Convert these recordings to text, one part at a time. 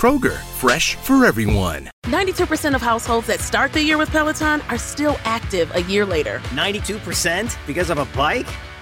Kroger, fresh for everyone. 92% of households that start the year with Peloton are still active a year later. 92% because of a bike?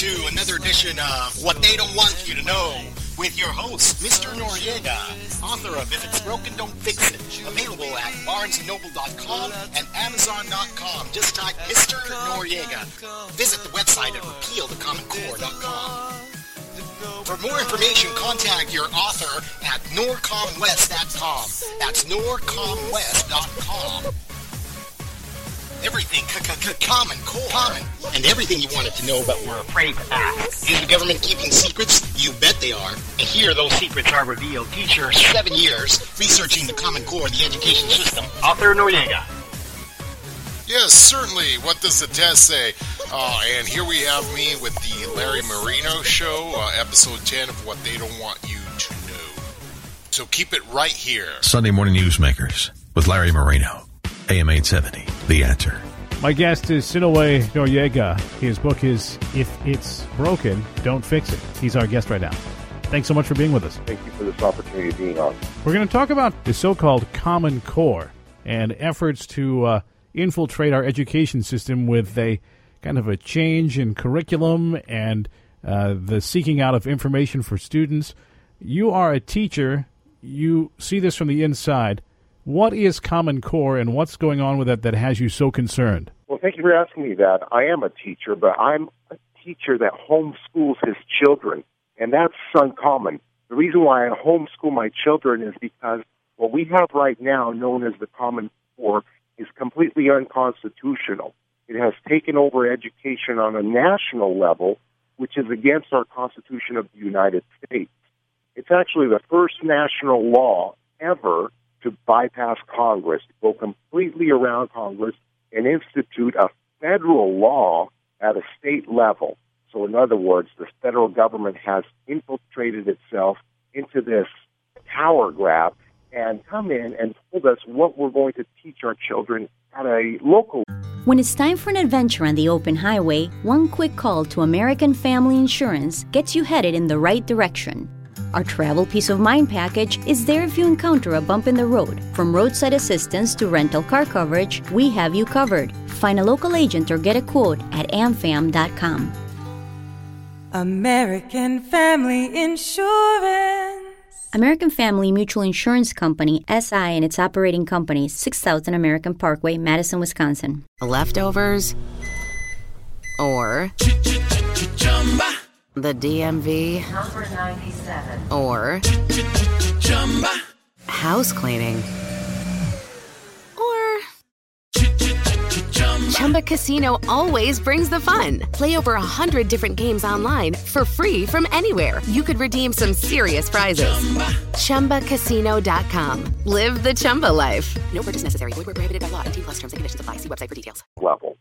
To another edition of What They Don't Want You to Know with your host, Mr. Noriega, author of If It's Broken, Don't Fix It, available at barnesandnoble.com and amazon.com. Just type Mr. Noriega. Visit the website at repealthecommoncore.com. For more information, contact your author at norcomwest.com. That's norcomwest.com. Everything c- c- c- common, core, common, and everything you wanted to know but were afraid to ask. Is the government keeping secrets? You bet they are. And here those secrets are revealed. Teacher, seven years researching the Common Core, of the education system. Author Noriega. Yes, certainly. What does the test say? Uh, and here we have me with the Larry Marino Show, uh, episode 10 of What They Don't Want You to Know. So keep it right here. Sunday Morning Newsmakers with Larry Marino. AM 870, The Answer. My guest is Sinue Noriega. His book is If It's Broken, Don't Fix It. He's our guest right now. Thanks so much for being with us. Thank you for this opportunity of being on. We're going to talk about the so called Common Core and efforts to uh, infiltrate our education system with a kind of a change in curriculum and uh, the seeking out of information for students. You are a teacher, you see this from the inside. What is Common Core and what's going on with it that has you so concerned? Well, thank you for asking me that. I am a teacher, but I'm a teacher that homeschools his children, and that's uncommon. The reason why I homeschool my children is because what we have right now, known as the Common Core, is completely unconstitutional. It has taken over education on a national level, which is against our Constitution of the United States. It's actually the first national law ever to bypass Congress, go completely around Congress and institute a federal law at a state level. So, in other words, the federal government has infiltrated itself into this power grab and come in and told us what we're going to teach our children at a local When it's time for an adventure on the open highway, one quick call to American Family Insurance gets you headed in the right direction. Our travel peace of mind package is there if you encounter a bump in the road. From roadside assistance to rental car coverage, we have you covered. Find a local agent or get a quote at amfam.com. American Family Insurance. American Family Mutual Insurance Company, SI, and its operating companies, 6000 American Parkway, Madison, Wisconsin. Leftovers or the DMV Number 97. or house cleaning or Chumba Casino always brings the fun. Play over a hundred different games online for free from anywhere. You could redeem some serious prizes. Chumba. ChumbaCasino.com. Live the Chumba life. No purchase necessary. Void where prohibited by law. T plus terms and conditions apply. See website for details. level.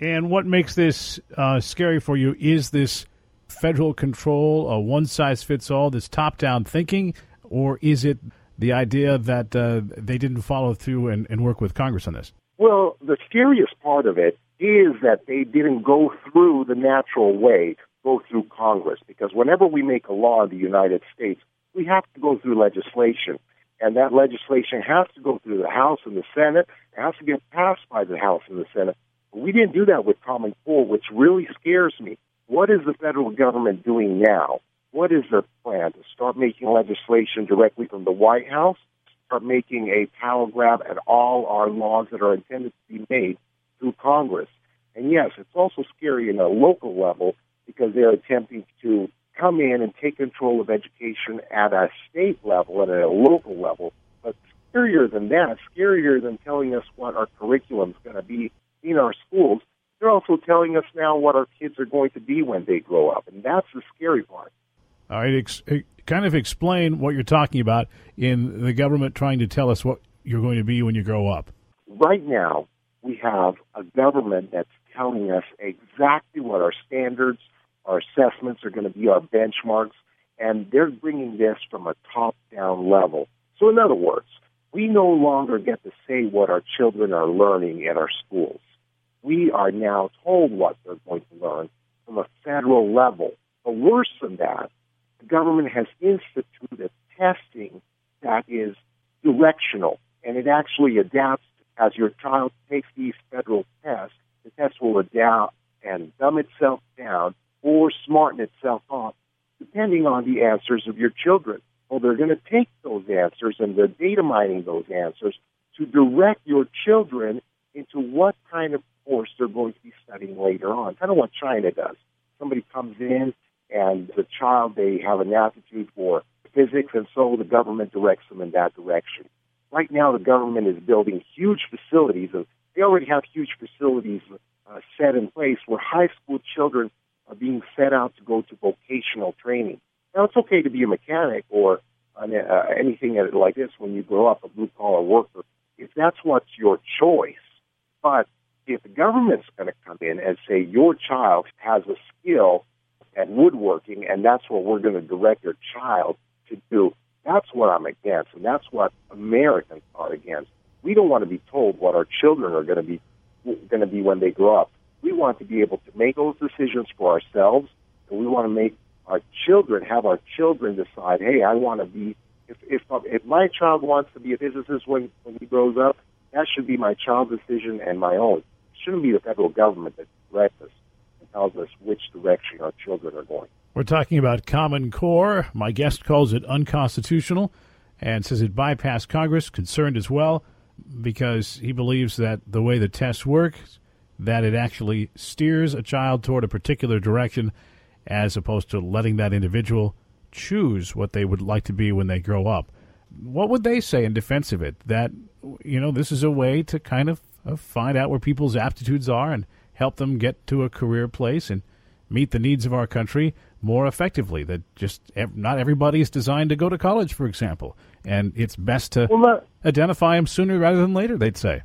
And what makes this uh, scary for you is this federal control, a one size fits all, this top down thinking, or is it the idea that uh, they didn't follow through and, and work with Congress on this? Well, the scariest part of it is that they didn't go through the natural way, go through Congress, because whenever we make a law in the United States, we have to go through legislation. And that legislation has to go through the House and the Senate. It has to get passed by the House and the Senate. We didn't do that with Common Core, which really scares me. What is the federal government doing now? What is their plan? To start making legislation directly from the White House? Start making a power grab at all our laws that are intended to be made through Congress? And yes, it's also scary in a local level because they're attempting to come in and take control of education at a state level and at a local level. But scarier than that, scarier than telling us what our curriculum is going to be in our schools, they're also telling us now what our kids are going to be when they grow up. And that's the scary part. All right, ex- kind of explain what you're talking about in the government trying to tell us what you're going to be when you grow up. Right now, we have a government that's telling us exactly what our standards, our assessments are going to be, our benchmarks, and they're bringing this from a top down level. So, in other words, we no longer get to say what our children are learning in our schools. We are now told what they're going to learn from a federal level. But worse than that, the government has instituted testing that is directional and it actually adapts as your child takes these federal tests. The test will adapt and dumb itself down or smarten itself up depending on the answers of your children. Well, they're going to take those answers and they're data mining those answers to direct your children into what kind of course they're going to be studying later on. Kind of what China does. Somebody comes in and the child, they have an aptitude for physics, and so the government directs them in that direction. Right now, the government is building huge facilities, and they already have huge facilities uh, set in place where high school children are being set out to go to vocational training. Now, it's okay to be a mechanic or an, uh, anything like this when you grow up a blue collar worker, if that's what's your choice. But if the government's going to come in and say your child has a skill at woodworking, and that's what we're going to direct your child to do. That's what I'm against, and that's what Americans are against. We don't want to be told what our children are going to be going to be when they grow up. We want to be able to make those decisions for ourselves, and we want to make our children have our children decide. Hey, I want to be. If if if my child wants to be a physicist when when he grows up, that should be my child's decision and my own. It shouldn't be the federal government that directs us and tells us which direction our children are going. We're talking about Common Core. My guest calls it unconstitutional and says it bypassed Congress, concerned as well because he believes that the way the tests work, that it actually steers a child toward a particular direction as opposed to letting that individual choose what they would like to be when they grow up. What would they say in defense of it? That, you know, this is a way to kind of find out where people's aptitudes are and help them get to a career place and meet the needs of our country more effectively. That just not everybody is designed to go to college, for example, and it's best to well, not, identify them sooner rather than later. They'd say.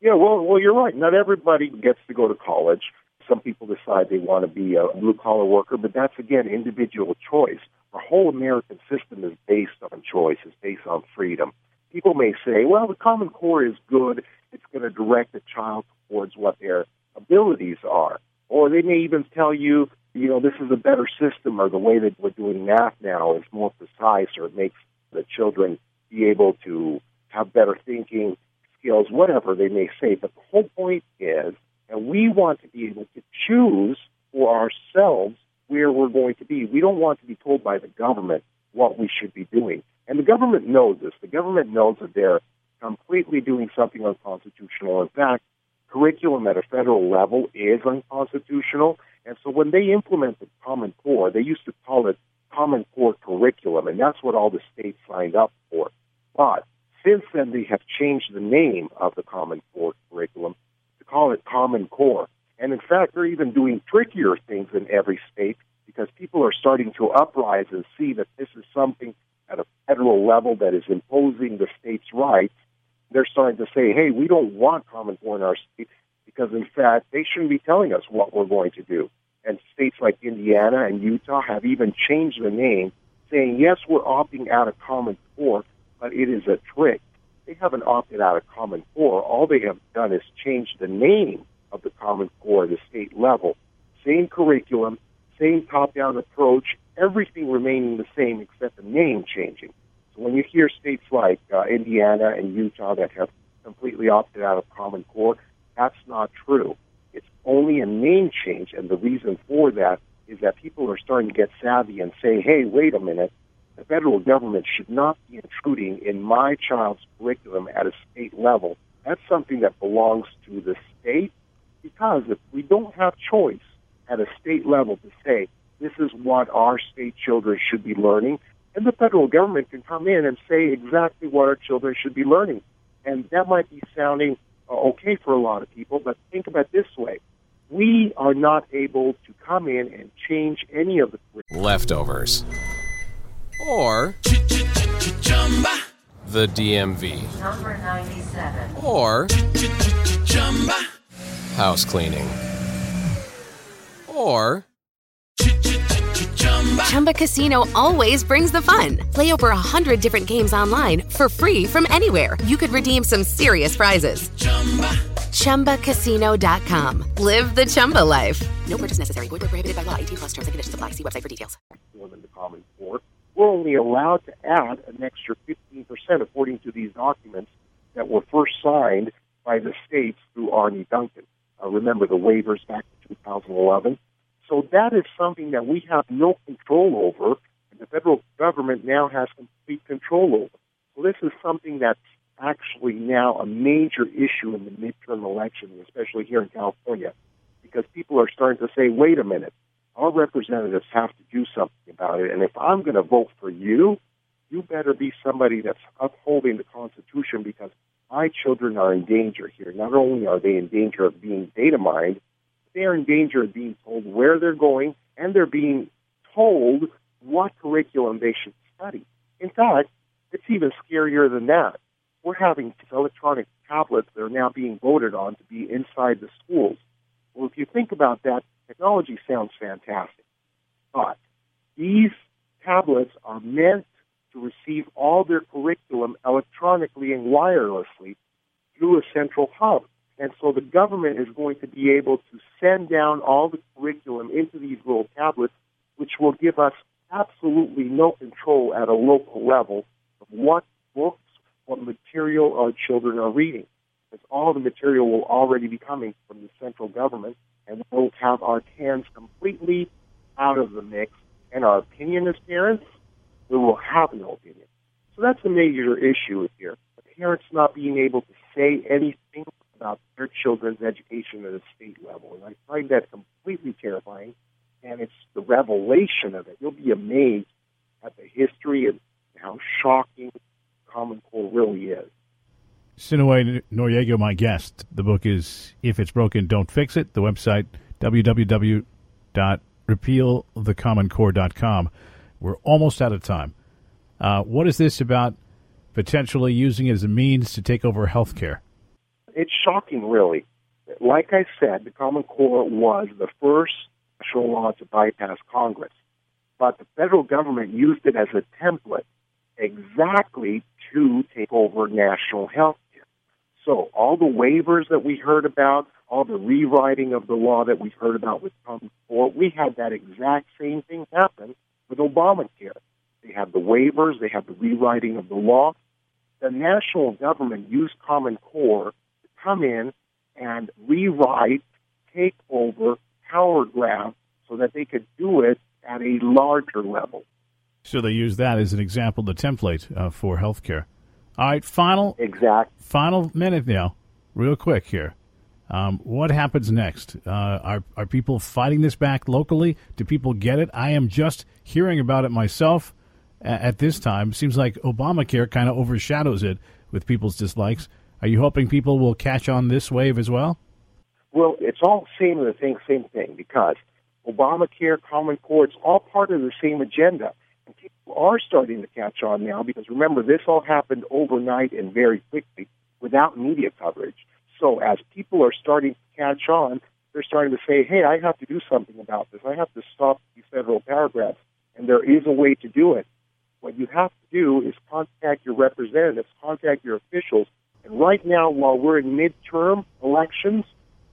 Yeah, well, well, you're right. Not everybody gets to go to college. Some people decide they want to be a blue collar worker, but that's again individual choice. Our whole American system is based on choice. It's based on freedom. People may say, well, the Common Core is good. It's going to direct the child towards what they're abilities are. Or they may even tell you, you know, this is a better system or the way that we're doing math now is more precise or it makes the children be able to have better thinking skills, whatever they may say. But the whole point is that we want to be able to choose for ourselves where we're going to be. We don't want to be told by the government what we should be doing. And the government knows this. The government knows that they're completely doing something unconstitutional. In fact, curriculum at a federal level is unconstitutional. And so when they implemented Common Core, they used to call it Common Core curriculum, and that's what all the states signed up for. But since then, they have changed the name of the Common Core curriculum to call it Common Core. And in fact, they're even doing trickier things in every state because people are starting to uprise and see that this is something federal level that is imposing the state's rights they're starting to say, hey, we don't want Common Core in our state because, in fact, they shouldn't be telling us what we're going to do. And states like Indiana and Utah have even changed the name, saying, yes, we're opting out of Common Core, but it is a trick. They haven't opted out of Common Core. All they have done is change the name of the Common Core at the state level. Same curriculum, same top-down approach, everything remaining the same except the name changing when you hear states like uh, Indiana and Utah that have completely opted out of Common Core, that's not true. It's only a name change, and the reason for that is that people are starting to get savvy and say, hey, wait a minute, the federal government should not be intruding in my child's curriculum at a state level. That's something that belongs to the state because if we don't have choice at a state level to say this is what our state children should be learning, and the federal government can come in and say exactly what our children should be learning. And that might be sounding uh, okay for a lot of people, but think about it this way. We are not able to come in and change any of the leftovers. Or the DMV Number 97. or house cleaning. Or Chumba Casino always brings the fun. Play over a hundred different games online for free from anywhere. You could redeem some serious prizes. Chumba. ChumbaCasino.com. Live the Chumba life. No purchase necessary. Void where prohibited by law. 18 plus terms and conditions apply. See website for details. curriculum in the Common Core. We're only allowed to add an extra 15% according to these documents that were first signed by the states through Arne Duncan. Uh, remember the waivers back in 2011? So that is something that we have no control over, and the federal government now has complete control over. So this is something that's actually now a major issue in the midterm election, especially here in California, because people are starting to say, wait a minute, our representatives have to do something about it, and if I'm going to vote for you, you better be somebody that's upholding the Constitution because my children are in danger here. Not only are they in danger of being data mined, they are in danger of being told where they're going, and they're being told what curriculum they should study. In fact, it's even scarier than that. We're having electronic tablets that are now being voted on to be inside the schools. Well, if you think about that, technology sounds fantastic. But these tablets are meant to receive all their curriculum electronically and wirelessly through a central hub. And so the government is going to be able to send down all the curriculum into these little tablets, which will give us absolutely no control at a local level of what books, what material our children are reading. Because all the material will already be coming from the central government, and we'll have our hands completely out of the mix. And our opinion as parents, we will have no opinion. So that's a major issue here. The parents not being able to say anything about their children's education at a state level. And I find that completely terrifying. And it's the revelation of it. You'll be amazed at the history and how shocking Common Core really is. Sinue Noriega, my guest. The book is If It's Broken, Don't Fix It. The website, www.repealthecommoncore.com. We're almost out of time. Uh, what is this about potentially using it as a means to take over healthcare? It's shocking, really. Like I said, the Common Core was the first national law to bypass Congress. But the federal government used it as a template exactly to take over national health care. So all the waivers that we heard about, all the rewriting of the law that we heard about with Common Core, we had that exact same thing happen with Obamacare. They had the waivers, they had the rewriting of the law. The national government used Common Core come in and rewrite, take over, power grab so that they could do it at a larger level. So they use that as an example, the template uh, for healthcare. All right, final exact final minute now, real quick here. Um, what happens next? Uh, are are people fighting this back locally? Do people get it? I am just hearing about it myself at this time. Seems like Obamacare kind of overshadows it with people's dislikes. Are you hoping people will catch on this wave as well? Well, it's all same the thing, same thing because Obamacare, Common Core, it's all part of the same agenda. And people are starting to catch on now because remember, this all happened overnight and very quickly without media coverage. So as people are starting to catch on, they're starting to say, hey, I have to do something about this. I have to stop these federal paragraphs. And there is a way to do it. What you have to do is contact your representatives, contact your officials. And right now, while we're in midterm elections,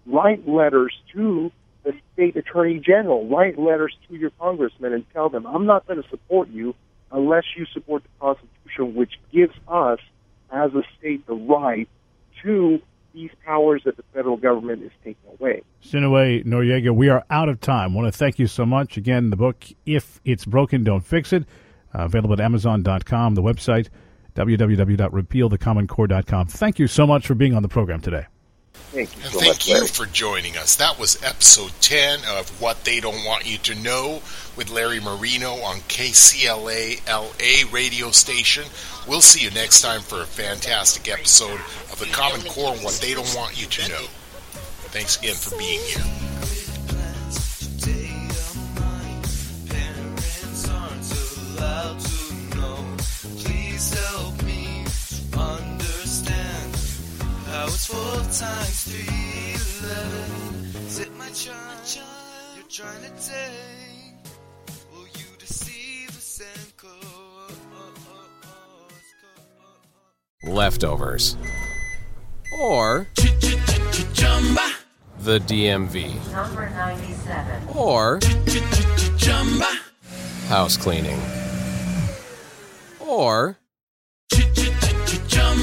write letters to the state attorney general, write letters to your congressman and tell them, I'm not going to support you unless you support the Constitution, which gives us as a state the right to these powers that the federal government is taking away. Sinue Noriega, we are out of time. want to thank you so much. Again, the book, If It's Broken, Don't Fix It, uh, available at Amazon.com, the website, www.repealthecommoncore.com. Thank you so much for being on the program today. Thank you And so thank much, you for joining us. That was episode 10 of What They Don't Want You to Know with Larry Marino on KCLA LA radio station. We'll see you next time for a fantastic episode of The Common Core and What They Don't Want You to Know. Thanks again for being here. Times three eleven. Is it my child you're trying to take? Will you deceive us and co- Leftovers. Or the DMV. Number 97. Or house cleaning. Or